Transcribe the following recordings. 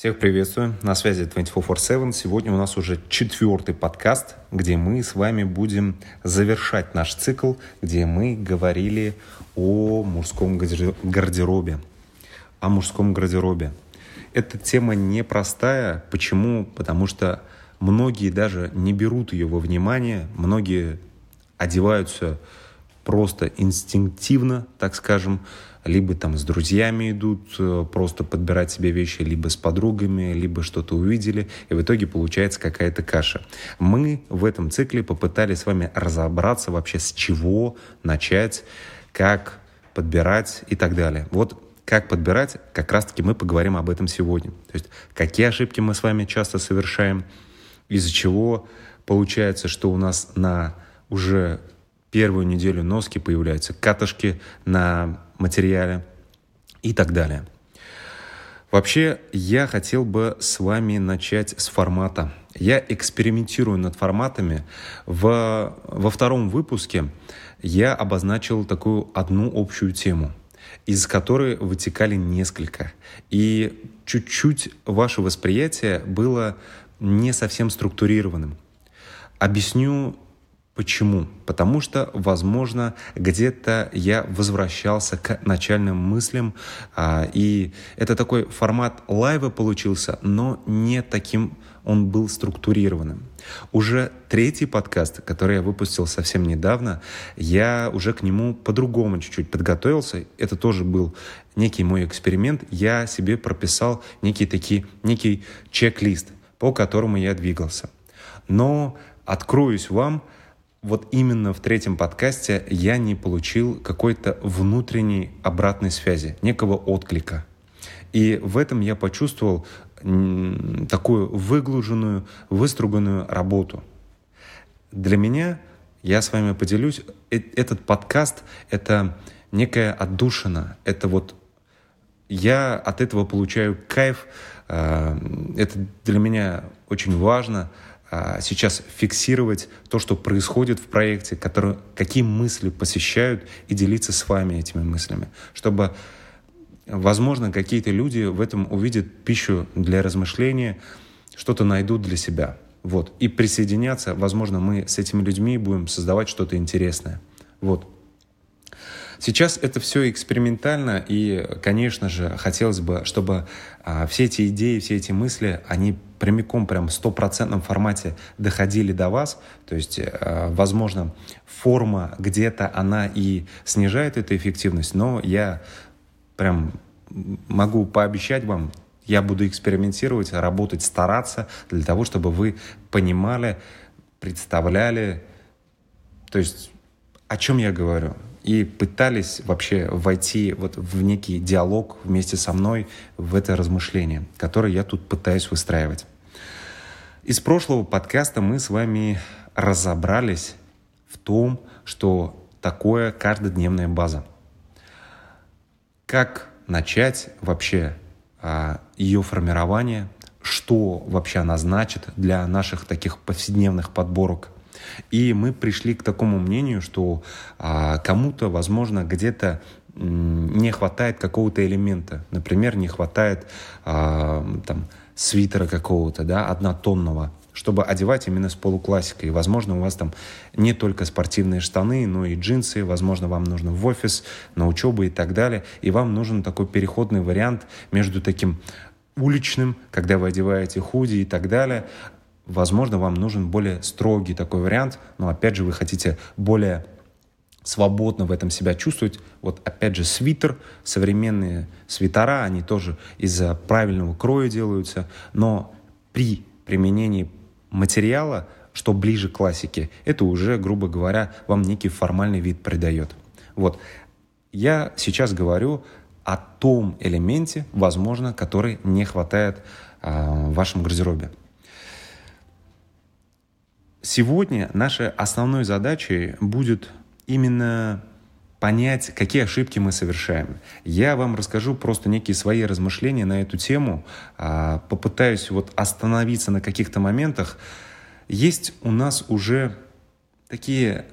Всех приветствую, на связи 24-7. Сегодня у нас уже четвертый подкаст, где мы с вами будем завершать наш цикл, где мы говорили о мужском гардеробе. О мужском гардеробе. Эта тема непростая. Почему? Потому что многие даже не берут ее во внимание, многие одеваются просто инстинктивно, так скажем, либо там с друзьями идут э, просто подбирать себе вещи, либо с подругами, либо что-то увидели, и в итоге получается какая-то каша. Мы в этом цикле попытались с вами разобраться вообще с чего начать, как подбирать и так далее. Вот как подбирать, как раз-таки мы поговорим об этом сегодня. То есть какие ошибки мы с вами часто совершаем, из-за чего получается, что у нас на уже первую неделю носки появляются катышки на материале и так далее. Вообще, я хотел бы с вами начать с формата. Я экспериментирую над форматами. В, во втором выпуске я обозначил такую одну общую тему, из которой вытекали несколько. И чуть-чуть ваше восприятие было не совсем структурированным. Объясню Почему? Потому что, возможно, где-то я возвращался к начальным мыслям, а, и это такой формат лайва получился, но не таким он был структурированным. Уже третий подкаст, который я выпустил совсем недавно, я уже к нему по-другому чуть-чуть подготовился. Это тоже был некий мой эксперимент. Я себе прописал некий, такие, некий чек-лист, по которому я двигался. Но откроюсь вам, вот именно в третьем подкасте я не получил какой-то внутренней обратной связи, некого отклика. И в этом я почувствовал такую выглуженную, выструганную работу. Для меня, я с вами поделюсь, э, этот подкаст — это некая отдушина, это вот я от этого получаю кайф, а, это для меня очень важно — сейчас фиксировать то, что происходит в проекте, который, какие мысли посещают, и делиться с вами этими мыслями, чтобы, возможно, какие-то люди в этом увидят пищу для размышления, что-то найдут для себя. Вот. И присоединяться, возможно, мы с этими людьми будем создавать что-то интересное. Вот. Сейчас это все экспериментально, и, конечно же, хотелось бы, чтобы а, все эти идеи, все эти мысли, они прямиком, прям в стопроцентном формате доходили до вас. То есть, а, возможно, форма где-то она и снижает эту эффективность, но я прям могу пообещать вам, я буду экспериментировать, работать, стараться для того, чтобы вы понимали, представляли, то есть о чем я говорю и пытались вообще войти вот в некий диалог вместе со мной в это размышление, которое я тут пытаюсь выстраивать. Из прошлого подкаста мы с вами разобрались в том, что такое каждодневная база. Как начать вообще а, ее формирование, что вообще она значит для наших таких повседневных подборок – и мы пришли к такому мнению, что а, кому-то, возможно, где-то не хватает какого-то элемента. Например, не хватает а, там, свитера какого-то, да, однотонного, чтобы одевать именно с полуклассикой. Возможно, у вас там не только спортивные штаны, но и джинсы. Возможно, вам нужно в офис, на учебу и так далее. И вам нужен такой переходный вариант между таким уличным, когда вы одеваете худи и так далее, Возможно, вам нужен более строгий такой вариант, но опять же вы хотите более свободно в этом себя чувствовать. Вот опять же свитер, современные свитера, они тоже из-за правильного кроя делаются, но при применении материала, что ближе к классике, это уже, грубо говоря, вам некий формальный вид придает. Вот. Я сейчас говорю о том элементе, возможно, который не хватает э, в вашем гардеробе. Сегодня нашей основной задачей будет именно понять, какие ошибки мы совершаем. Я вам расскажу просто некие свои размышления на эту тему, а, попытаюсь вот остановиться на каких-то моментах. Есть у нас уже такие,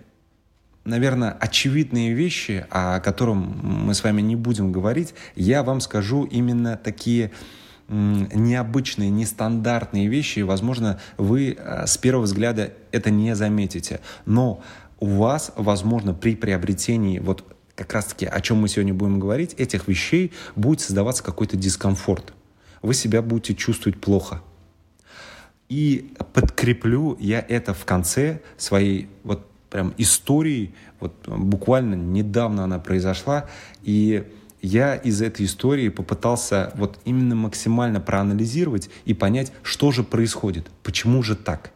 наверное, очевидные вещи, о которых мы с вами не будем говорить. Я вам скажу именно такие необычные, нестандартные вещи, возможно, вы э, с первого взгляда это не заметите. Но у вас, возможно, при приобретении вот как раз-таки, о чем мы сегодня будем говорить, этих вещей будет создаваться какой-то дискомфорт. Вы себя будете чувствовать плохо. И подкреплю я это в конце своей вот прям истории. Вот буквально недавно она произошла. И я из этой истории попытался вот именно максимально проанализировать и понять, что же происходит, почему же так.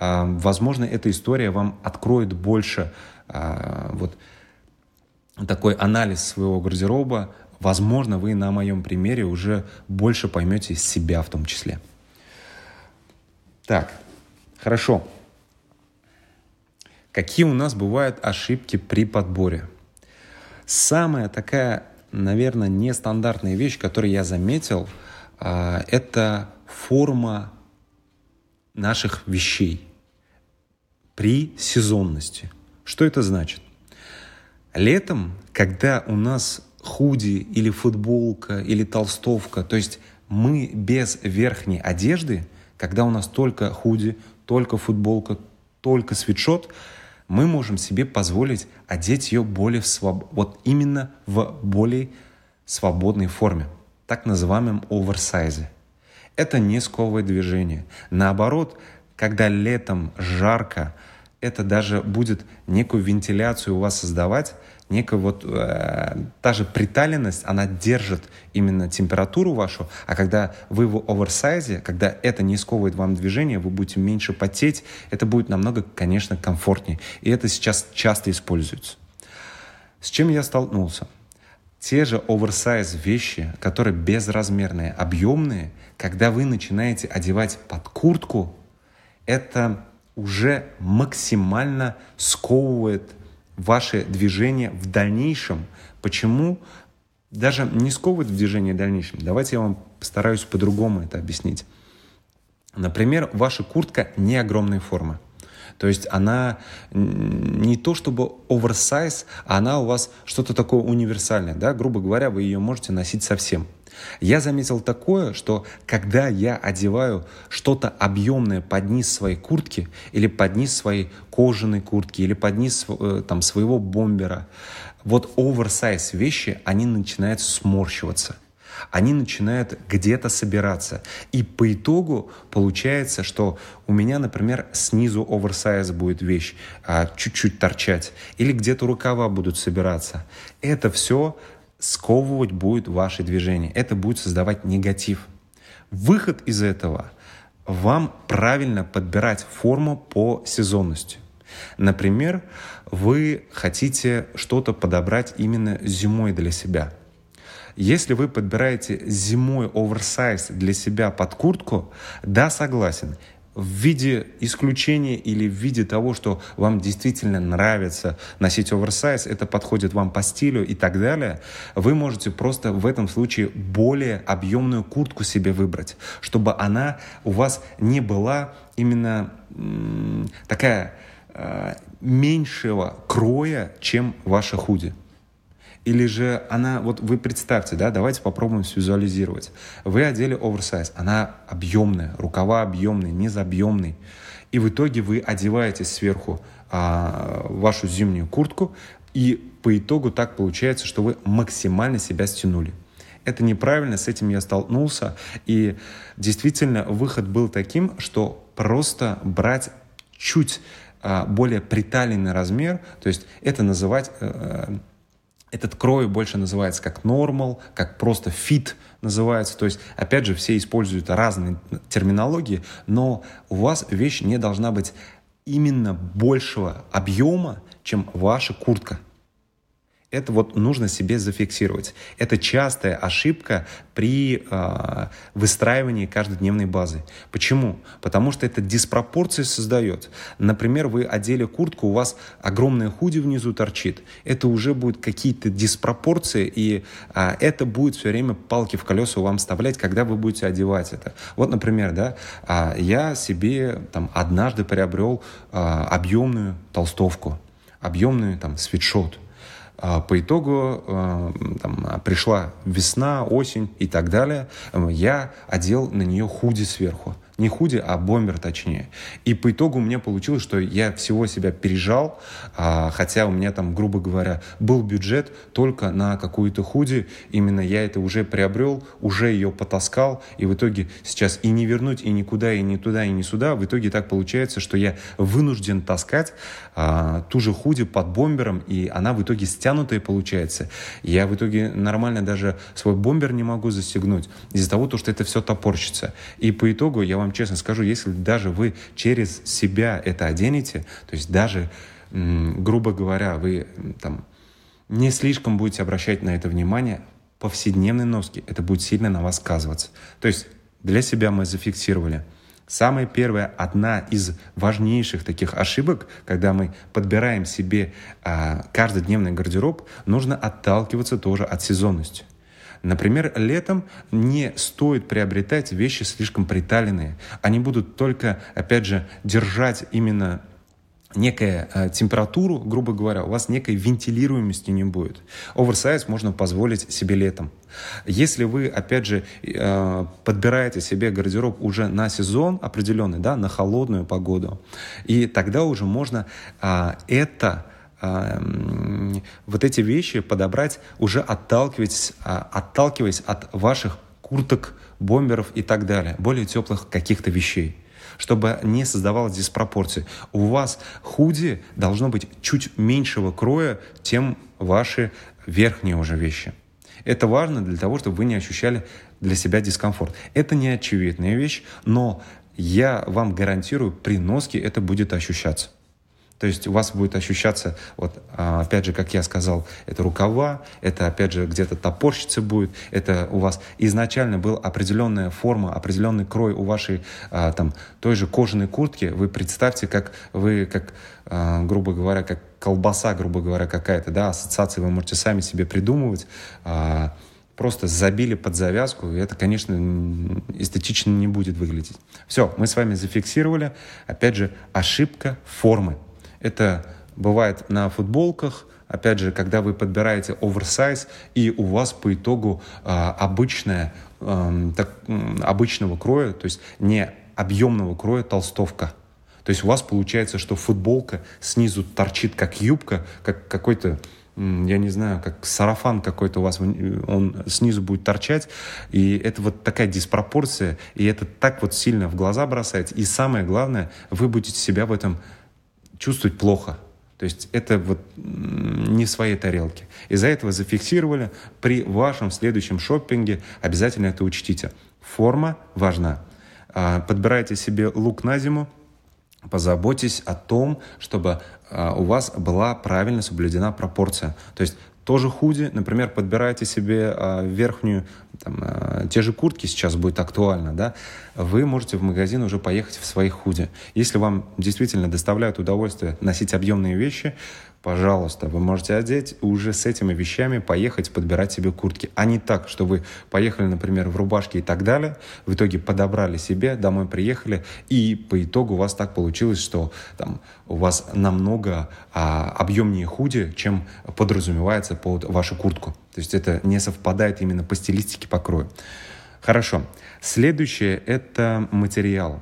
А, возможно, эта история вам откроет больше а, вот такой анализ своего гардероба. Возможно, вы на моем примере уже больше поймете себя в том числе. Так, хорошо. Какие у нас бывают ошибки при подборе? Самая такая наверное, нестандартная вещь, которую я заметил, а, это форма наших вещей при сезонности. Что это значит? Летом, когда у нас худи или футболка или толстовка, то есть мы без верхней одежды, когда у нас только худи, только футболка, только свитшот, мы можем себе позволить одеть ее более в своб... вот именно в более свободной форме, так называемом оверсайзе. Это не сковое движение. Наоборот, когда летом жарко, это даже будет некую вентиляцию у вас создавать, некая вот э, та же приталенность, она держит именно температуру вашу, а когда вы в оверсайзе, когда это не сковывает вам движение, вы будете меньше потеть, это будет намного, конечно, комфортнее. И это сейчас часто используется. С чем я столкнулся? Те же оверсайз вещи, которые безразмерные, объемные, когда вы начинаете одевать под куртку, это уже максимально сковывает ваши движения в дальнейшем. Почему? Даже не сковывает в движении в дальнейшем. Давайте я вам постараюсь по-другому это объяснить. Например, ваша куртка не огромной формы. То есть она не то чтобы оверсайз, а она у вас что-то такое универсальное. Да? Грубо говоря, вы ее можете носить совсем. Я заметил такое, что когда я одеваю что-то объемное под низ своей куртки или под низ своей кожаной куртки или под низ э, там, своего бомбера, вот оверсайз вещи, они начинают сморщиваться они начинают где-то собираться. И по итогу получается, что у меня, например, снизу оверсайз будет вещь а, чуть-чуть торчать, или где-то рукава будут собираться. Это все сковывать будет ваши движения. Это будет создавать негатив. Выход из этого – вам правильно подбирать форму по сезонности. Например, вы хотите что-то подобрать именно зимой для себя. Если вы подбираете зимой оверсайз для себя под куртку, да, согласен, в виде исключения или в виде того, что вам действительно нравится носить оверсайз, это подходит вам по стилю и так далее, вы можете просто в этом случае более объемную куртку себе выбрать, чтобы она у вас не была именно такая э, меньшего кроя, чем ваша худи. Или же она, вот вы представьте, да, давайте попробуем визуализировать. Вы одели оверсайз, она объемная, рукава объемные, низ объемный. И в итоге вы одеваете сверху а, вашу зимнюю куртку, и по итогу так получается, что вы максимально себя стянули. Это неправильно, с этим я столкнулся. И действительно выход был таким, что просто брать чуть а, более приталенный размер, то есть это называть э, этот крой больше называется как normal, как просто fit называется. То есть, опять же, все используют разные терминологии, но у вас вещь не должна быть именно большего объема, чем ваша куртка. Это вот нужно себе зафиксировать. Это частая ошибка при э, выстраивании каждодневной базы. Почему? Потому что это диспропорции создает. Например, вы одели куртку, у вас огромная худи внизу торчит. Это уже будет какие-то диспропорции, и э, это будет все время палки в колеса вам вставлять, когда вы будете одевать это. Вот, например, да, э, я себе там однажды приобрел э, объемную толстовку, объемную там свитшот – по итогу а, там, пришла весна, осень и так далее. Я одел на нее худи сверху. Не худи, а бомбер точнее. И по итогу меня получилось, что я всего себя пережал, а, хотя у меня там, грубо говоря, был бюджет только на какую-то худи. Именно я это уже приобрел, уже ее потаскал, и в итоге сейчас и не вернуть, и никуда, и ни туда, и ни сюда. В итоге так получается, что я вынужден таскать а, ту же худи под бомбером, и она в итоге стянутая получается. Я в итоге нормально даже свой бомбер не могу застегнуть из-за того, что это все топорщится. И по итогу я вам вам честно скажу, если даже вы через себя это оденете, то есть даже, грубо говоря, вы там не слишком будете обращать на это внимание, повседневной носки, это будет сильно на вас сказываться. То есть для себя мы зафиксировали. Самая первая, одна из важнейших таких ошибок, когда мы подбираем себе а, каждодневный гардероб, нужно отталкиваться тоже от сезонности. Например, летом не стоит приобретать вещи слишком приталенные. Они будут только, опять же, держать именно некая э, температуру, грубо говоря, у вас некой вентилируемости не будет. Оверсайз можно позволить себе летом. Если вы, опять же, э, подбираете себе гардероб уже на сезон определенный, да, на холодную погоду, и тогда уже можно э, это вот эти вещи подобрать уже отталкиваясь, а, отталкиваясь от ваших курток, бомберов и так далее, более теплых каких-то вещей чтобы не создавалась диспропорции. У вас худи должно быть чуть меньшего кроя, чем ваши верхние уже вещи. Это важно для того, чтобы вы не ощущали для себя дискомфорт. Это не очевидная вещь, но я вам гарантирую, при носке это будет ощущаться. То есть у вас будет ощущаться, вот а, опять же, как я сказал, это рукава, это опять же где-то топорщица будет, это у вас изначально была определенная форма, определенный крой у вашей а, там той же кожаной куртки. Вы представьте, как вы, как а, грубо говоря, как колбаса, грубо говоря, какая-то, да, ассоциации вы можете сами себе придумывать просто забили под завязку, и это, конечно, эстетично не будет выглядеть. Все, мы с вами зафиксировали. Опять же, ошибка формы. Это бывает на футболках, опять же, когда вы подбираете оверсайз, и у вас по итогу э, обычная, э, так, обычного кроя, то есть не объемного кроя толстовка. То есть у вас получается, что футболка снизу торчит как юбка, как какой-то я не знаю, как сарафан какой-то у вас, он снизу будет торчать, и это вот такая диспропорция, и это так вот сильно в глаза бросается, и самое главное, вы будете себя в этом чувствовать плохо. То есть это вот не в своей тарелке. Из-за этого зафиксировали. При вашем следующем шоппинге обязательно это учтите. Форма важна. А, подбирайте себе лук на зиму, позаботьтесь о том, чтобы а, у вас была правильно соблюдена пропорция. То есть тоже худи, например, подбирайте себе а, верхнюю, там, а, те же куртки сейчас будет актуально, да, вы можете в магазин уже поехать в своих худи. Если вам действительно доставляют удовольствие носить объемные вещи, пожалуйста, вы можете одеть уже с этими вещами поехать подбирать себе куртки. А не так, что вы поехали, например, в рубашке и так далее, в итоге подобрали себе, домой приехали, и по итогу у вас так получилось, что там у вас намного а, объемнее худи, чем подразумевается под вашу куртку. То есть это не совпадает именно по стилистике, по крою. Хорошо. Следующее – это материал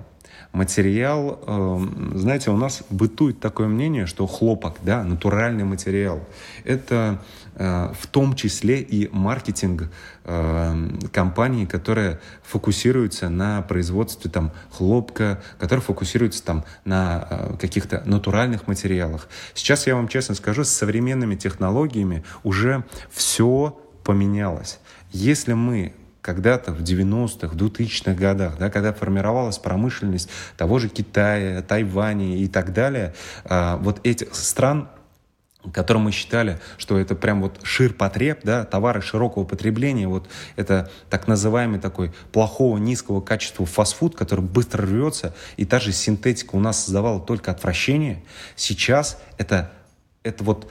материал, эм, знаете, у нас бытует такое мнение, что хлопок, да, натуральный материал, это э, в том числе и маркетинг эм, компании, которая фокусируется на производстве там хлопка, которая фокусируется там на э, каких-то натуральных материалах. Сейчас я вам честно скажу, с современными технологиями уже все поменялось. Если мы когда-то в 90-х, в 2000-х годах, да, когда формировалась промышленность того же Китая, Тайваня и так далее, а, вот этих стран которым мы считали, что это прям вот ширпотреб, да, товары широкого потребления, вот это так называемый такой плохого, низкого качества фастфуд, который быстро рвется, и та же синтетика у нас создавала только отвращение, сейчас это, это вот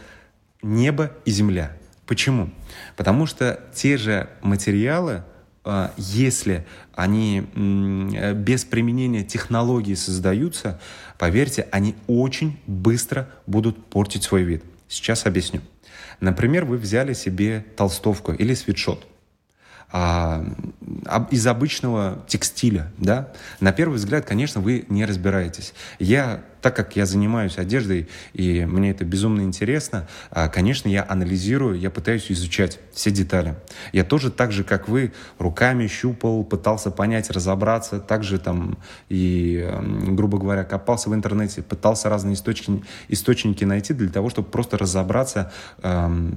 небо и земля. Почему? Потому что те же материалы, если они без применения технологий создаются, поверьте, они очень быстро будут портить свой вид. Сейчас объясню. Например, вы взяли себе толстовку или свитшот – а, из обычного текстиля, да, на первый взгляд, конечно, вы не разбираетесь. Я, так как я занимаюсь одеждой, и мне это безумно интересно, а, конечно, я анализирую, я пытаюсь изучать все детали. Я тоже так же, как вы, руками щупал, пытался понять, разобраться, также там и, грубо говоря, копался в интернете, пытался разные источники, источники найти для того, чтобы просто разобраться,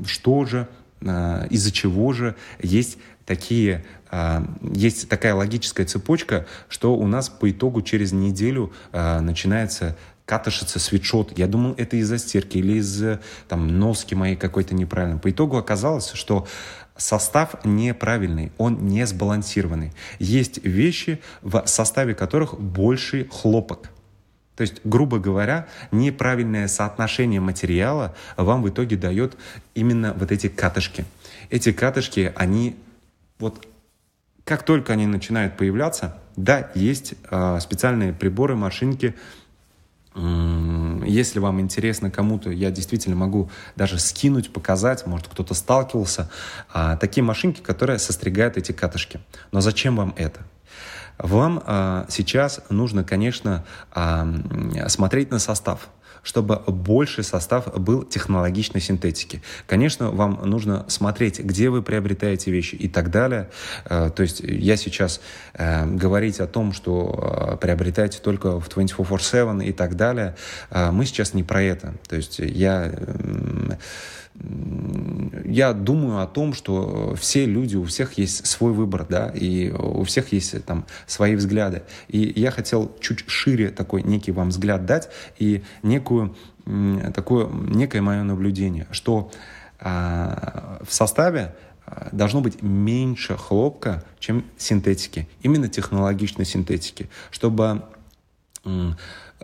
что же, а, из-за чего же есть такие, а, есть такая логическая цепочка, что у нас по итогу через неделю а, начинается катышится свитшот. Я думал, это из-за стирки или из там, носки моей какой-то неправильной. По итогу оказалось, что состав неправильный, он не сбалансированный. Есть вещи, в составе которых больше хлопок. То есть, грубо говоря, неправильное соотношение материала вам в итоге дает именно вот эти катышки. Эти катышки, они вот как только они начинают появляться, да, есть э, специальные приборы, машинки. Если вам интересно кому-то, я действительно могу даже скинуть, показать, может кто-то сталкивался. А, такие машинки, которые состригают эти катышки. Но зачем вам это? Вам а, сейчас нужно, конечно, а, смотреть на состав чтобы больше состав был технологичной синтетики. Конечно, вам нужно смотреть, где вы приобретаете вещи и так далее. Э, то есть я сейчас э, говорить о том, что э, приобретаете только в 24-7 и так далее, мы сейчас не про это. То есть я я думаю о том, что все люди, у всех есть свой выбор, да, и у всех есть там свои взгляды. И я хотел чуть шире такой некий вам взгляд дать и некую, такое, некое мое наблюдение, что а, в составе а, должно быть меньше хлопка, чем синтетики, именно технологичной синтетики, чтобы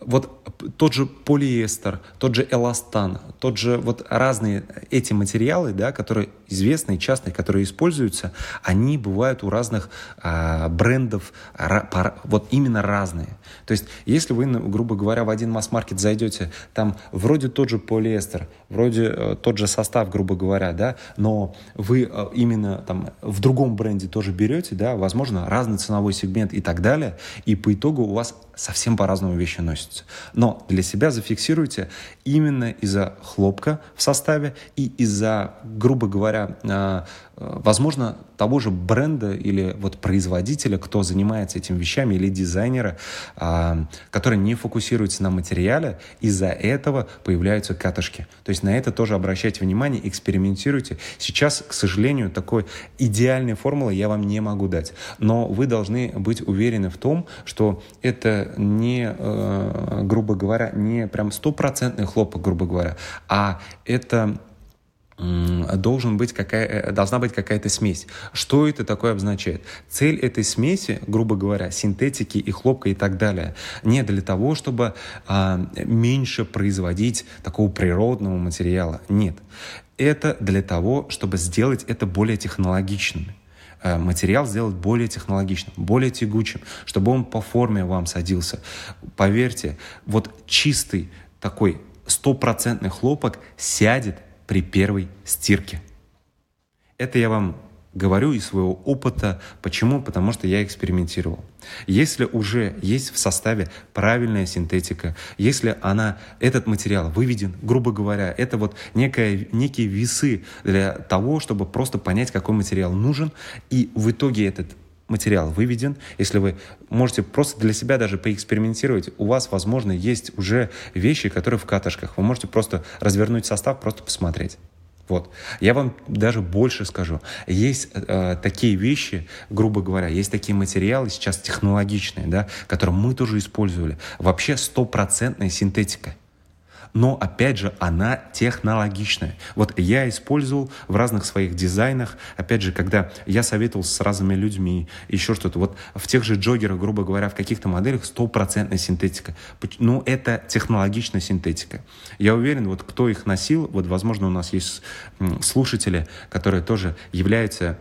вот тот же полиэстер, тот же эластан, тот же вот разные эти материалы, да, которые известные, частные, которые используются, они бывают у разных а, брендов ра, пара, вот именно разные. То есть, если вы, грубо говоря, в один масс-маркет зайдете, там вроде тот же полиэстер, вроде э, тот же состав, грубо говоря, да, но вы э, именно там в другом бренде тоже берете, да, возможно, разный ценовой сегмент и так далее, и по итогу у вас совсем по-разному вещи носятся. Но для себя зафиксируйте именно из-за хлопка в составе и из-за, грубо говоря, а, возможно, того же бренда или вот производителя, кто занимается этими вещами, или дизайнера, а, который не фокусируется на материале, из-за этого появляются катышки. То есть на это тоже обращайте внимание, экспериментируйте. Сейчас, к сожалению, такой идеальной формулы я вам не могу дать. Но вы должны быть уверены в том, что это не, э, грубо говоря, не прям стопроцентный хлопок, грубо говоря, а это должен быть какая, э, должна быть какая-то смесь. Что это такое обозначает? Цель этой смеси, грубо говоря, синтетики и хлопка и так далее, не для того, чтобы а, меньше производить такого природного материала. Нет. Это для того, чтобы сделать это более технологичным э, материал сделать более технологичным, более тягучим, чтобы он по форме вам садился. Поверьте, вот чистый такой стопроцентный хлопок сядет при первой стирке. Это я вам говорю из своего опыта. Почему? Потому что я экспериментировал. Если уже есть в составе правильная синтетика, если она, этот материал выведен, грубо говоря, это вот некая, некие весы для того, чтобы просто понять, какой материал нужен, и в итоге этот материал выведен, если вы можете просто для себя даже поэкспериментировать, у вас, возможно, есть уже вещи, которые в катышках. Вы можете просто развернуть состав, просто посмотреть. Вот. Я вам даже больше скажу. Есть э, такие вещи, грубо говоря, есть такие материалы сейчас технологичные, да, которые мы тоже использовали. Вообще стопроцентная синтетика но опять же она технологичная. Вот я использовал в разных своих дизайнах, опять же, когда я советовался с разными людьми, еще что-то, вот в тех же джогерах, грубо говоря, в каких-то моделях стопроцентная синтетика. Ну, это технологичная синтетика. Я уверен, вот кто их носил, вот, возможно, у нас есть слушатели, которые тоже являются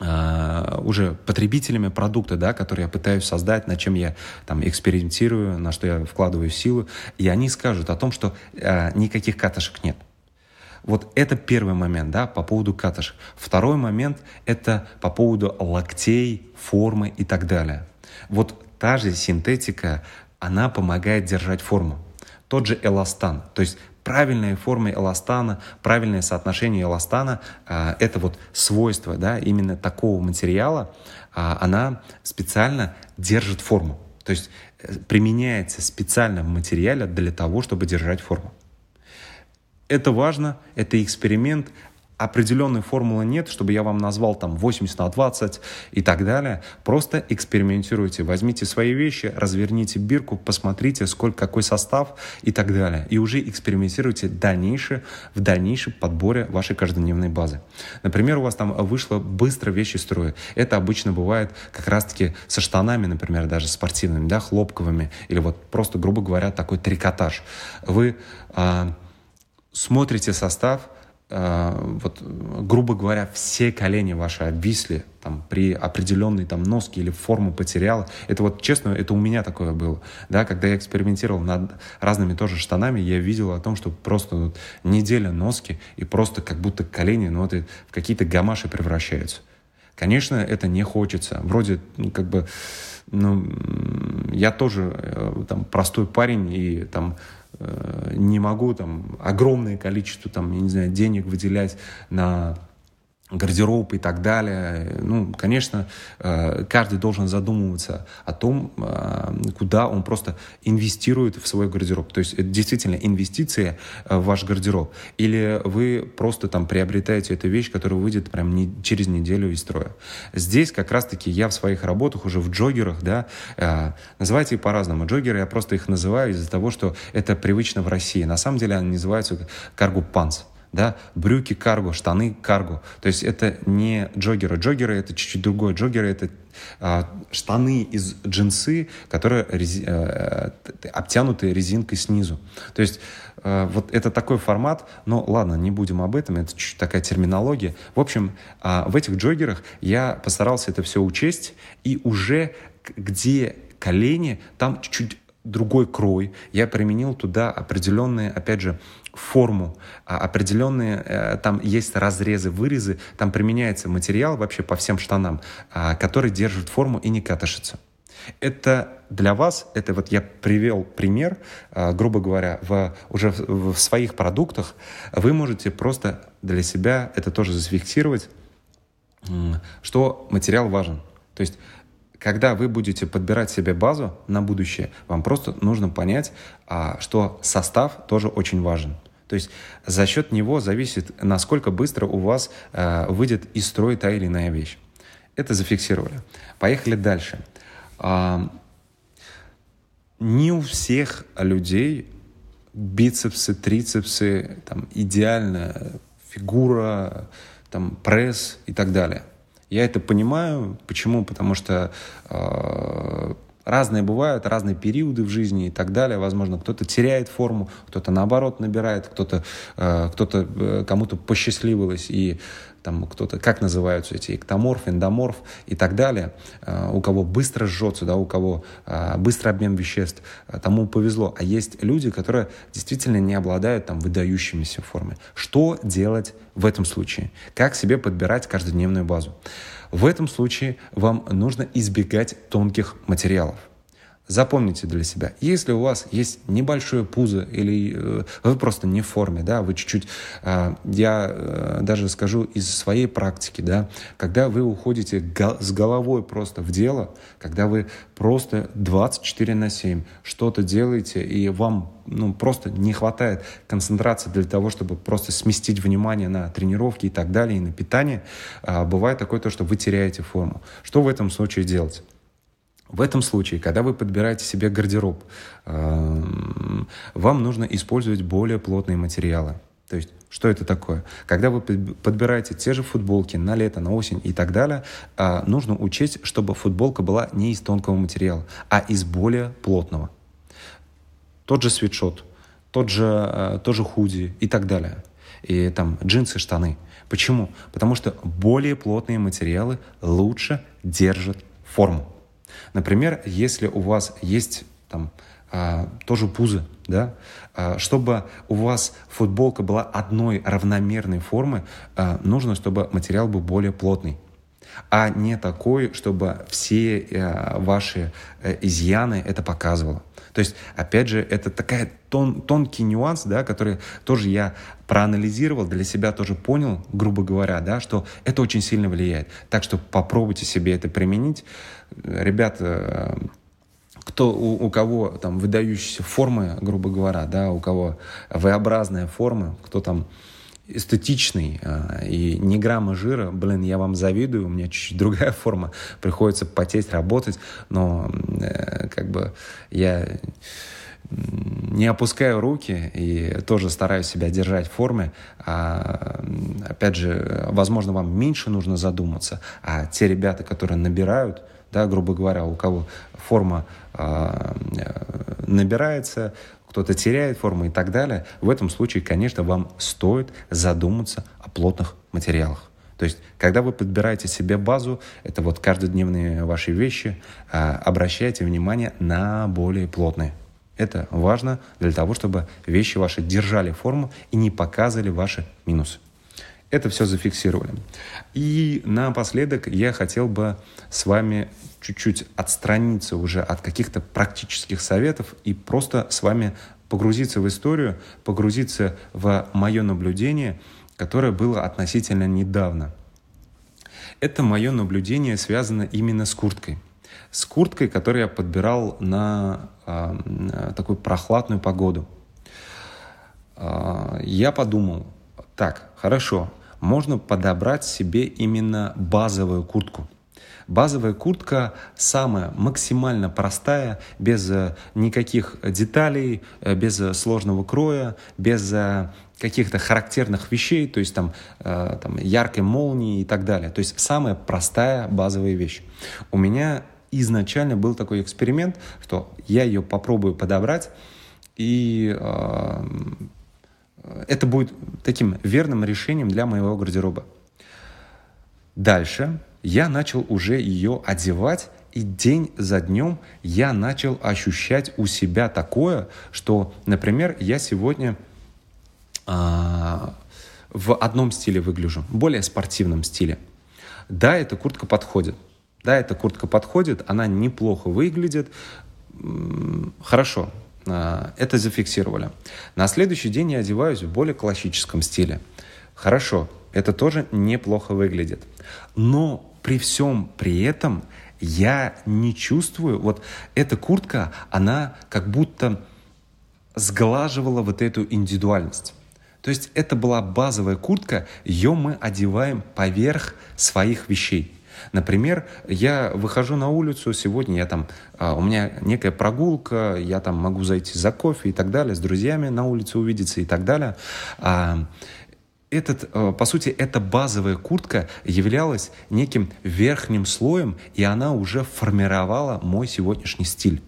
уже потребителями продукта, да, который я пытаюсь создать, на чем я там экспериментирую, на что я вкладываю силы, и они скажут о том, что uh, никаких катышек нет. Вот это первый момент, да, по поводу катышек. Второй момент – это по поводу локтей, формы и так далее. Вот та же синтетика, она помогает держать форму. Тот же эластан, то есть правильная форма эластана, правильное соотношение эластана а, – это вот свойство да, именно такого материала, а, она специально держит форму. То есть э, применяется специально в материале для того, чтобы держать форму. Это важно, это эксперимент, определенной формулы нет, чтобы я вам назвал там 80 на 20 и так далее. Просто экспериментируйте. Возьмите свои вещи, разверните бирку, посмотрите, сколько, какой состав и так далее. И уже экспериментируйте дальнейшее, в дальнейшем подборе вашей каждодневной базы. Например, у вас там вышло быстро вещи строя. Это обычно бывает как раз-таки со штанами, например, даже спортивными, да, хлопковыми. Или вот просто, грубо говоря, такой трикотаж. Вы а, смотрите состав, вот, грубо говоря, все колени ваши обвисли там, при определенной там, носке или форму потеряла. Это вот, честно, это у меня такое было. Да, когда я экспериментировал над разными тоже штанами, я видел о том, что просто вот, неделя носки, и просто как будто колени ну, вот, в какие-то гамаши превращаются. Конечно, это не хочется. Вроде, ну, как бы, ну, я тоже э, там простой парень, и там Э, не могу там огромное количество там, я не знаю, денег выделять на гардероб и так далее. Ну, конечно, э, каждый должен задумываться о том, э, куда он просто инвестирует в свой гардероб. То есть это действительно инвестиция в ваш гардероб. Или вы просто там приобретаете эту вещь, которая выйдет прям не, через неделю из строя. Здесь как раз-таки я в своих работах уже в джогерах, да, э, называйте их по-разному. Джогеры я просто их называю из-за того, что это привычно в России. На самом деле они называются карго-панц да, брюки карго, штаны карго. То есть это не джогеры. Джогеры это чуть-чуть другое. Джогеры это а, штаны из джинсы, которые рези, а, обтянуты резинкой снизу. То есть а, вот это такой формат, но ладно, не будем об этом, это чуть-чуть такая терминология. В общем, а, в этих джогерах я постарался это все учесть, и уже где колени, там чуть-чуть другой крой. Я применил туда определенные, опять же, форму, а, определенные, э, там есть разрезы, вырезы, там применяется материал вообще по всем штанам, а, который держит форму и не катышится. Это для вас, это вот я привел пример, а, грубо говоря, в, уже в, в своих продуктах, вы можете просто для себя это тоже зафиксировать, что материал важен. То есть когда вы будете подбирать себе базу на будущее, вам просто нужно понять, что состав тоже очень важен. То есть за счет него зависит, насколько быстро у вас э, выйдет из строя та или иная вещь. Это зафиксировали. Поехали дальше. А, не у всех людей бицепсы, трицепсы, там, идеальная фигура, там, пресс и так далее. Я это понимаю. Почему? Потому что э, Разные бывают, разные периоды в жизни и так далее. Возможно, кто-то теряет форму, кто-то наоборот набирает, кто-то, э, кто-то э, кому-то посчастливилось и там кто-то, как называются эти эктоморф, эндоморф и так далее, э, у кого быстро жжется, да, у кого э, быстрый обмен веществ, э, тому повезло. А есть люди, которые действительно не обладают там выдающимися формами. Что делать в этом случае? Как себе подбирать каждодневную базу? В этом случае вам нужно избегать тонких материалов. Запомните для себя, если у вас есть небольшое пузо или э, вы просто не в форме, да, вы чуть-чуть, э, я э, даже скажу из своей практики, да, когда вы уходите с головой просто в дело, когда вы просто 24 на 7 что-то делаете, и вам ну, просто не хватает концентрации для того, чтобы просто сместить внимание на тренировки и так далее, и на питание, э, бывает такое то, что вы теряете форму. Что в этом случае делать? В этом случае, когда вы подбираете себе гардероб, эм, вам нужно использовать более плотные материалы. То есть, что это такое? Когда вы подбираете те же футболки на лето, на осень и так далее, э, нужно учесть, чтобы футболка была не из тонкого материала, а из более плотного. Тот же свитшот, тот же, э, тот же худи и так далее. И там джинсы, штаны. Почему? Потому что более плотные материалы лучше держат форму. Например, если у вас есть там, а, тоже пузо, да, а, чтобы у вас футболка была одной равномерной формы, а, нужно, чтобы материал был более плотный а не такой, чтобы все ваши э, изъяны это показывало. То есть, опять же, это такая тон, тонкий нюанс, да, который тоже я проанализировал, для себя тоже понял, грубо говоря, да, что это очень сильно влияет. Так что попробуйте себе это применить. Ребята, кто, у, у кого там выдающиеся формы, грубо говоря, да, у кого V-образная форма, кто там эстетичный э, и не грамма жира, блин, я вам завидую, у меня чуть-чуть другая форма, приходится потеть, работать, но э, как бы я не опускаю руки и тоже стараюсь себя держать в форме. А, опять же, возможно, вам меньше нужно задуматься, а те ребята, которые набирают, да, грубо говоря, у кого форма а, набирается, кто-то теряет форму и так далее, в этом случае, конечно, вам стоит задуматься о плотных материалах. То есть, когда вы подбираете себе базу, это вот каждодневные ваши вещи, а, обращайте внимание на более плотные. Это важно для того, чтобы вещи ваши держали форму и не показывали ваши минусы. Это все зафиксировали. И напоследок я хотел бы с вами чуть-чуть отстраниться уже от каких-то практических советов и просто с вами погрузиться в историю, погрузиться в мое наблюдение, которое было относительно недавно. Это мое наблюдение связано именно с курткой. С курткой, которую я подбирал на э, такую прохладную погоду. Э, я подумал, так, хорошо, можно подобрать себе именно базовую куртку. Базовая куртка самая максимально простая, без э, никаких деталей, э, без э, сложного кроя, без каких-то характерных вещей, то есть там, там яркой молнии и так далее. То есть самая простая базовая вещь. У меня изначально был такой эксперимент, что я ее попробую подобрать, и э, это будет таким верным решением для моего гардероба. Дальше я начал уже ее одевать, и день за днем я начал ощущать у себя такое, что, например, я сегодня а, в одном стиле выгляжу, более спортивном стиле. Да, эта куртка подходит. Да, эта куртка подходит, она неплохо выглядит. Хорошо, это зафиксировали. На следующий день я одеваюсь в более классическом стиле. Хорошо, это тоже неплохо выглядит. Но при всем при этом я не чувствую, вот эта куртка, она как будто сглаживала вот эту индивидуальность. То есть это была базовая куртка, ее мы одеваем поверх своих вещей. Например, я выхожу на улицу сегодня, я там, а, у меня некая прогулка, я там могу зайти за кофе и так далее, с друзьями на улице увидеться и так далее. А, этот, э, по сути, эта базовая куртка являлась неким верхним слоем, и она уже формировала мой сегодняшний стиль.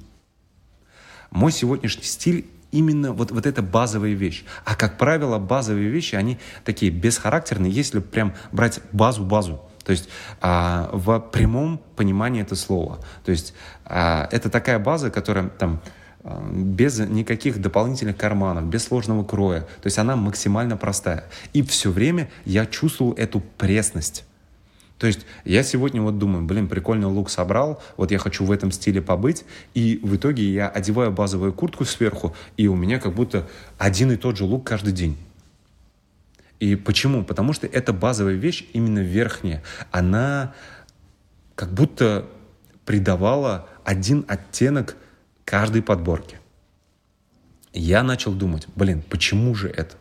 Мой сегодняшний стиль именно вот, вот эта базовая вещь. А как правило, базовые вещи, они такие бесхарактерные, если прям брать базу-базу. То есть а, в прямом понимании это слова. То есть а, это такая база, которая там без никаких дополнительных карманов, без сложного кроя. То есть она максимально простая. И все время я чувствовал эту пресность. То есть я сегодня вот думаю, блин, прикольный лук собрал, вот я хочу в этом стиле побыть, и в итоге я одеваю базовую куртку сверху, и у меня как будто один и тот же лук каждый день. И почему? Потому что эта базовая вещь, именно верхняя, она как будто придавала один оттенок каждой подборке. Я начал думать, блин, почему же это?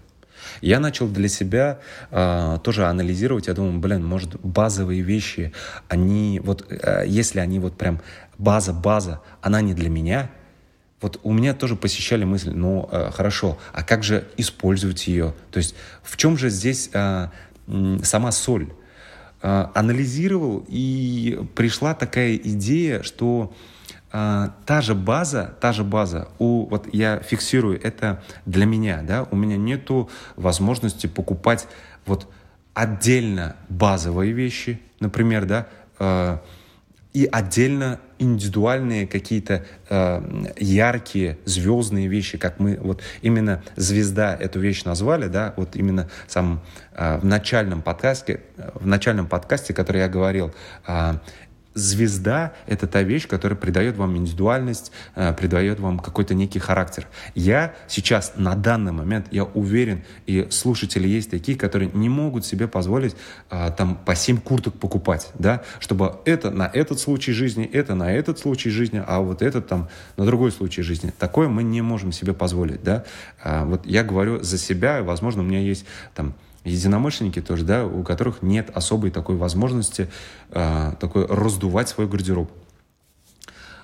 Я начал для себя э, тоже анализировать. Я думаю, блин, может базовые вещи, они вот, э, если они вот прям база база, она не для меня. Вот у меня тоже посещали мысли, ну э, хорошо, а как же использовать ее? То есть в чем же здесь э, сама соль? Э, анализировал и пришла такая идея, что а, та же база, та же база, у, вот я фиксирую, это для меня, да, у меня нету возможности покупать вот отдельно базовые вещи, например, да, э, и отдельно индивидуальные какие-то э, яркие звездные вещи, как мы вот именно звезда эту вещь назвали, да, вот именно сам э, в начальном подкасте, в начальном подкасте, который я говорил, э, звезда — это та вещь, которая придает вам индивидуальность, э, придает вам какой-то некий характер. Я сейчас, на данный момент, я уверен, и слушатели есть такие, которые не могут себе позволить э, там по 7 курток покупать, да, чтобы это на этот случай жизни, это на этот случай жизни, а вот этот там на другой случай жизни. Такое мы не можем себе позволить, да. А вот я говорю за себя, возможно, у меня есть там единомышленники тоже, да, у которых нет особой такой возможности э, такой раздувать свой гардероб.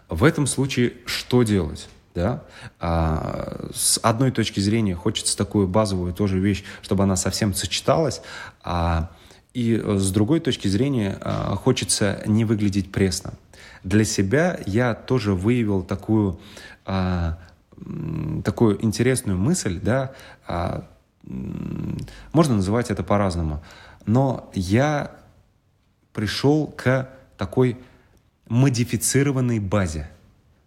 В этом случае что делать? Да? А, с одной точки зрения хочется такую базовую тоже вещь, чтобы она совсем сочеталась, а, и с другой точки зрения а, хочется не выглядеть пресно. Для себя я тоже выявил такую, а, такую интересную мысль, да, а, можно называть это по-разному. Но я пришел к такой модифицированной базе,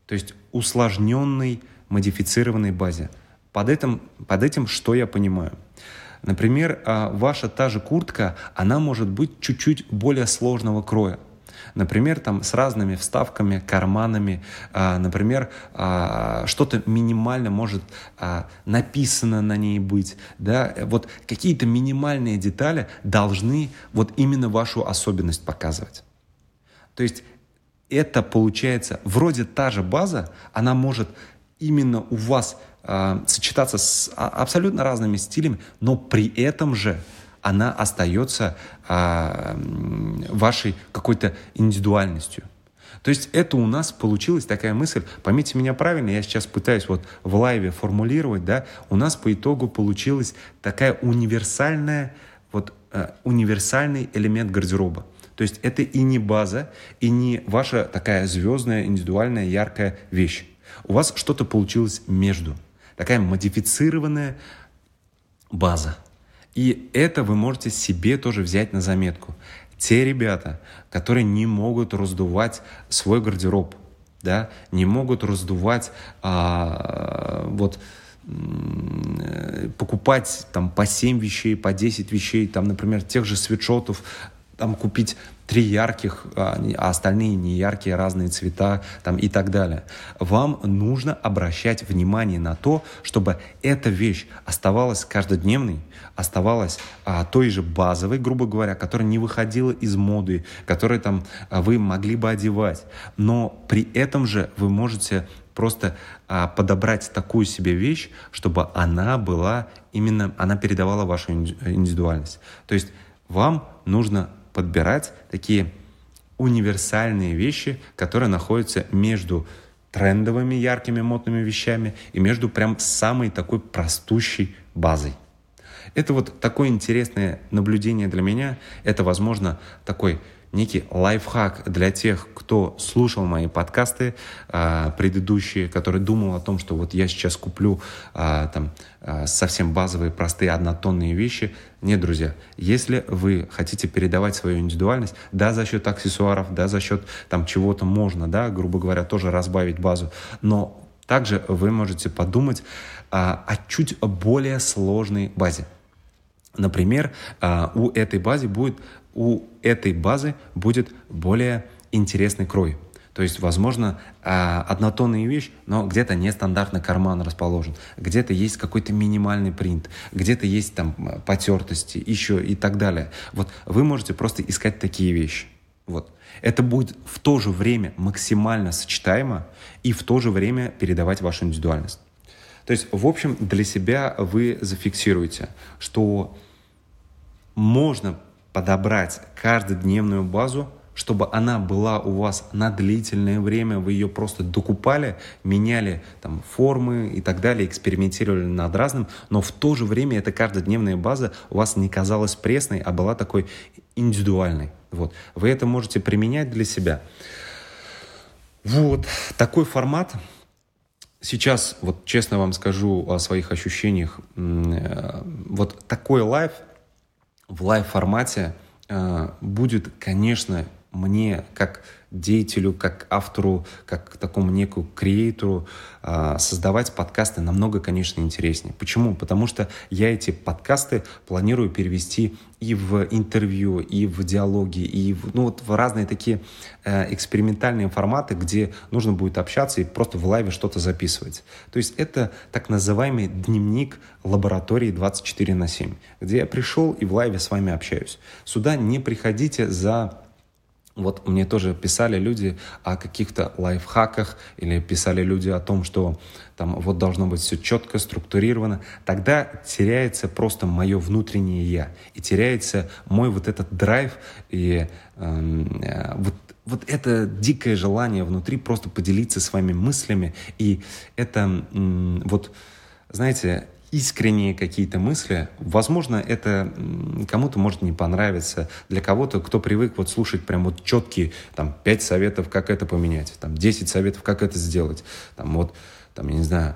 то есть усложненной модифицированной базе. Под этим, под этим что я понимаю? Например, а, ваша та же куртка, она может быть чуть-чуть более сложного кроя. Например, там с разными вставками, карманами, а, например, а, что-то минимально может а, написано на ней быть, да, вот какие-то минимальные детали должны вот именно вашу особенность показывать. То есть это получается вроде та же база, она может именно у вас э, сочетаться с абсолютно разными стилями, но при этом же она остается а, вашей какой-то индивидуальностью. То есть это у нас получилась такая мысль, поймите меня правильно, я сейчас пытаюсь вот в лайве формулировать, да, у нас по итогу получилась такая универсальная, вот э, универсальный элемент гардероба. То есть это и не база, и не ваша такая звездная, индивидуальная, яркая вещь. У вас что-то получилось между. Такая модифицированная база. И это вы можете себе тоже взять на заметку. Те ребята, которые не могут раздувать свой гардероб, да, не могут раздувать а, вот покупать там по 7 вещей, по 10 вещей, там, например, тех же свитшотов, там купить три ярких, а, а остальные не яркие, разные цвета там, и так далее. Вам нужно обращать внимание на то, чтобы эта вещь оставалась каждодневной, оставалась а, той же базовой, грубо говоря, которая не выходила из моды, которую там а, вы могли бы одевать. Но при этом же вы можете просто а, подобрать такую себе вещь, чтобы она была именно, она передавала вашу индивидуальность. То есть вам нужно подбирать такие универсальные вещи, которые находятся между трендовыми, яркими, модными вещами и между прям самой такой простущей базой. Это вот такое интересное наблюдение для меня. Это, возможно, такой некий лайфхак для тех, кто слушал мои подкасты а, предыдущие, который думал о том, что вот я сейчас куплю а, там а, совсем базовые, простые, однотонные вещи. Нет, друзья, если вы хотите передавать свою индивидуальность, да, за счет аксессуаров, да, за счет там чего-то можно, да, грубо говоря, тоже разбавить базу, но также вы можете подумать о чуть более сложной базе. Например, у этой базы будет у этой базы будет более интересный крой. То есть, возможно, а, однотонная вещь, но где-то нестандартный карман расположен, где-то есть какой-то минимальный принт, где-то есть там потертости, еще и так далее. Вот вы можете просто искать такие вещи. Вот. Это будет в то же время максимально сочетаемо и в то же время передавать вашу индивидуальность. То есть, в общем, для себя вы зафиксируете, что можно подобрать каждодневную базу, чтобы она была у вас на длительное время, вы ее просто докупали, меняли там формы и так далее, экспериментировали над разным, но в то же время эта каждодневная база у вас не казалась пресной, а была такой индивидуальной. Вот. Вы это можете применять для себя. Вот такой формат. Сейчас, вот честно вам скажу о своих ощущениях. Э, вот такой лайф – в лайв-формате э, будет, конечно, мне, как деятелю, как автору, как такому некому креатору а, создавать подкасты намного, конечно, интереснее. Почему? Потому что я эти подкасты планирую перевести и в интервью, и в диалоги, и в, ну, вот в разные такие э, экспериментальные форматы, где нужно будет общаться и просто в лайве что-то записывать. То есть это так называемый дневник лаборатории 24 на 7, где я пришел и в лайве с вами общаюсь. Сюда не приходите за вот мне тоже писали люди о каких-то лайфхаках или писали люди о том, что там вот должно быть все четко, структурировано. Тогда теряется просто мое внутреннее я и теряется мой вот этот драйв и эм, э, вот вот это дикое желание внутри просто поделиться с вами мыслями и это э, вот знаете искренние какие-то мысли. Возможно, это кому-то может не понравиться. Для кого-то, кто привык вот слушать прям вот четкие, там, 5 советов, как это поменять, там, 10 советов, как это сделать, там, вот, там, я не знаю,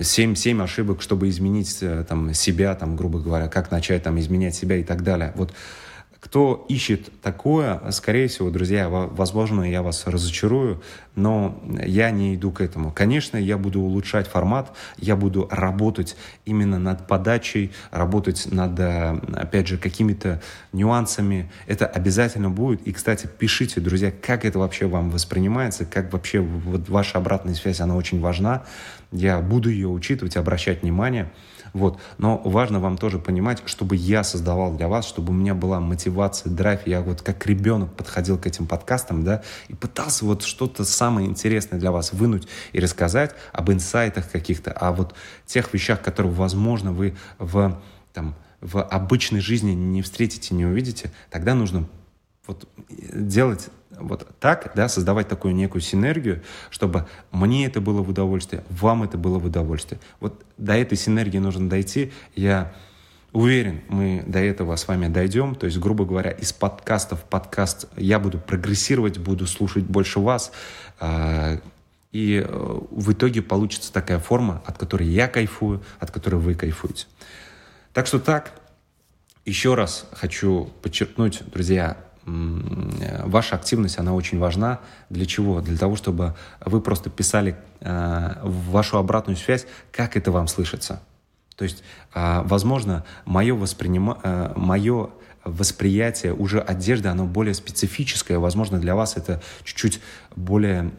7, 7 ошибок, чтобы изменить э, там, себя, там, грубо говоря, как начать там, изменять себя и так далее. Вот кто ищет такое, скорее всего, друзья, возможно, я вас разочарую, но я не иду к этому. Конечно, я буду улучшать формат, я буду работать именно над подачей, работать над, э, опять же, какими-то нюансами. Это обязательно будет. И, кстати, пишите, друзья, как это вообще вам воспринимается, как вообще вот ваша обратная связь, она очень важна. Я буду ее учитывать, обращать внимание. Вот. Но важно вам тоже понимать, чтобы я создавал для вас, чтобы у меня была мотивация, драйв. Я вот как ребенок подходил к этим подкастам, да, и пытался вот что-то самое интересное для вас вынуть и рассказать об инсайтах каких-то, о вот тех вещах, которые, возможно, вы в, там, в обычной жизни не встретите, не увидите, тогда нужно вот делать вот так, да, создавать такую некую синергию, чтобы мне это было в удовольствие, вам это было в удовольствие. Вот до этой синергии нужно дойти. Я уверен, мы до этого с вами дойдем. То есть, грубо говоря, из подкаста в подкаст я буду прогрессировать, буду слушать больше вас. А, и э, в итоге получится такая форма, от которой я кайфую, от которой вы кайфуете. Так что так, еще раз хочу подчеркнуть, друзья, ваша активность, она очень важна. Для чего? Для того, чтобы вы просто писали э, вашу обратную связь, как это вам слышится. То есть, э, возможно, мое, воспринима... э, мое восприятие уже одежды, оно более специфическое. Возможно, для вас это чуть-чуть более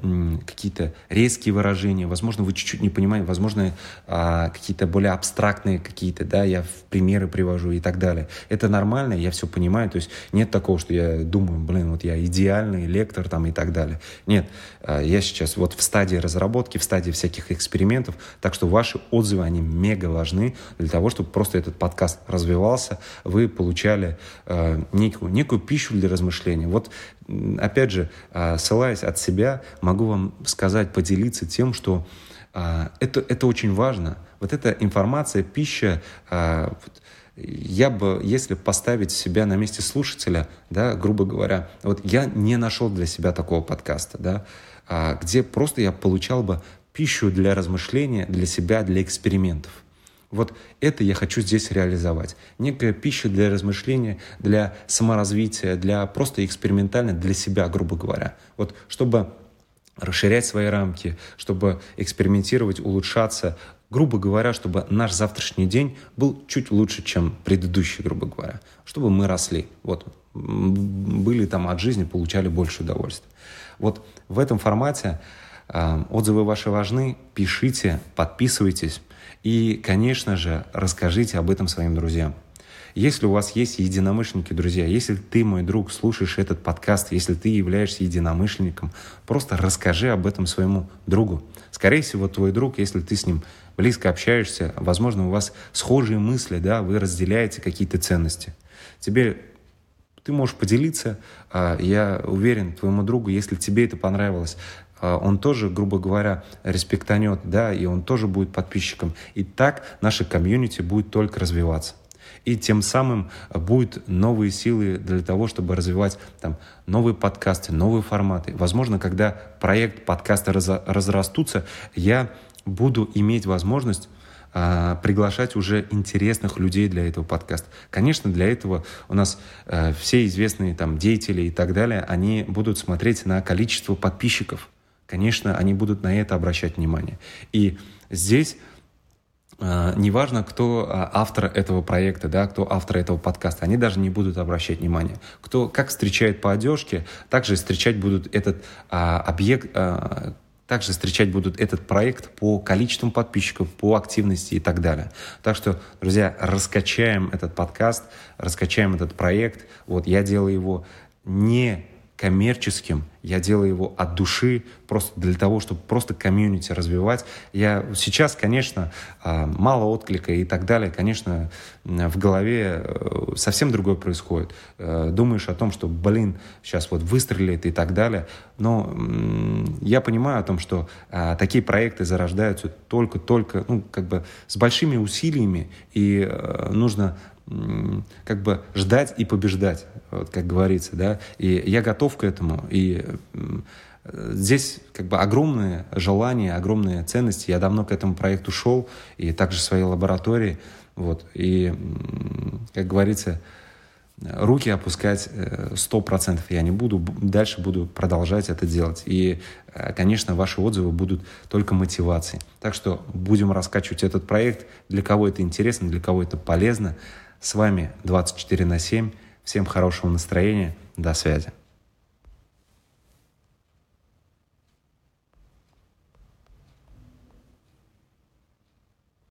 какие-то резкие выражения. Возможно, вы чуть-чуть не понимаете. Возможно, а, какие-то более абстрактные какие-то, да, я в примеры привожу и так далее. Это нормально, я все понимаю. То есть нет такого, что я думаю, блин, вот я идеальный лектор там и так далее. Нет, а, я сейчас вот в стадии разработки, в стадии всяких экспериментов. Так что ваши отзывы, они мега важны для того, чтобы просто этот подкаст развивался, вы получали э, некую, некую пищу для размышления. Вот, опять же, э, ссылаясь от себя, могу вам сказать, поделиться тем, что э, это, это очень важно. Вот эта информация, пища, э, вот, я бы, если поставить себя на месте слушателя, да, грубо говоря, вот я не нашел для себя такого подкаста, да, а, где просто я получал бы пищу для размышления, для себя, для экспериментов. Вот это я хочу здесь реализовать. Некая пища для размышления, для саморазвития, для просто экспериментально для себя, грубо говоря. Вот чтобы расширять свои рамки, чтобы экспериментировать, улучшаться, грубо говоря, чтобы наш завтрашний день был чуть лучше, чем предыдущий, грубо говоря, чтобы мы росли, вот, были там от жизни, получали больше удовольствия. Вот в этом формате отзывы ваши важны, пишите, подписывайтесь, и, конечно же, расскажите об этом своим друзьям. Если у вас есть единомышленники, друзья, если ты, мой друг, слушаешь этот подкаст, если ты являешься единомышленником, просто расскажи об этом своему другу. Скорее всего, твой друг, если ты с ним близко общаешься, возможно, у вас схожие мысли, да, вы разделяете какие-то ценности. Тебе ты можешь поделиться, а, я уверен, твоему другу, если тебе это понравилось, он тоже, грубо говоря, респектанет, да, и он тоже будет подписчиком. И так наша комьюнити будет только развиваться. И тем самым будут новые силы для того, чтобы развивать там, новые подкасты, новые форматы. Возможно, когда проект подкаста раз, разрастутся, я буду иметь возможность а, приглашать уже интересных людей для этого подкаста. Конечно, для этого у нас а, все известные там деятели и так далее, они будут смотреть на количество подписчиков. Конечно, они будут на это обращать внимание. И здесь а, неважно, кто а, автор этого проекта, да, кто автор этого подкаста, они даже не будут обращать внимания. Кто как встречает по одежке, также встречать будут этот а, объект, а, также встречать будут этот проект по количеству подписчиков, по активности и так далее. Так что, друзья, раскачаем этот подкаст, раскачаем этот проект. Вот я делаю его не коммерческим, я делаю его от души, просто для того, чтобы просто комьюнити развивать. Я сейчас, конечно, а, мало отклика и так далее, конечно, в голове э, совсем другое происходит. Э, думаешь о том, что, блин, сейчас вот выстрелит и так далее, но я понимаю о том, что а, такие проекты зарождаются только-только, ну, как бы с большими усилиями, и э, нужно как бы ждать и побеждать, вот как говорится, да, и я готов к этому, и здесь как бы огромное желание, огромные ценности, я давно к этому проекту шел, и также в своей лаборатории, вот, и, как говорится, руки опускать э, сто процентов я не буду, дальше буду продолжать это делать. И, э, конечно, ваши отзывы будут только мотивацией. Так что будем раскачивать этот проект. Для кого это интересно, для кого это полезно. С вами 24 на 7. Всем хорошего настроения. До связи.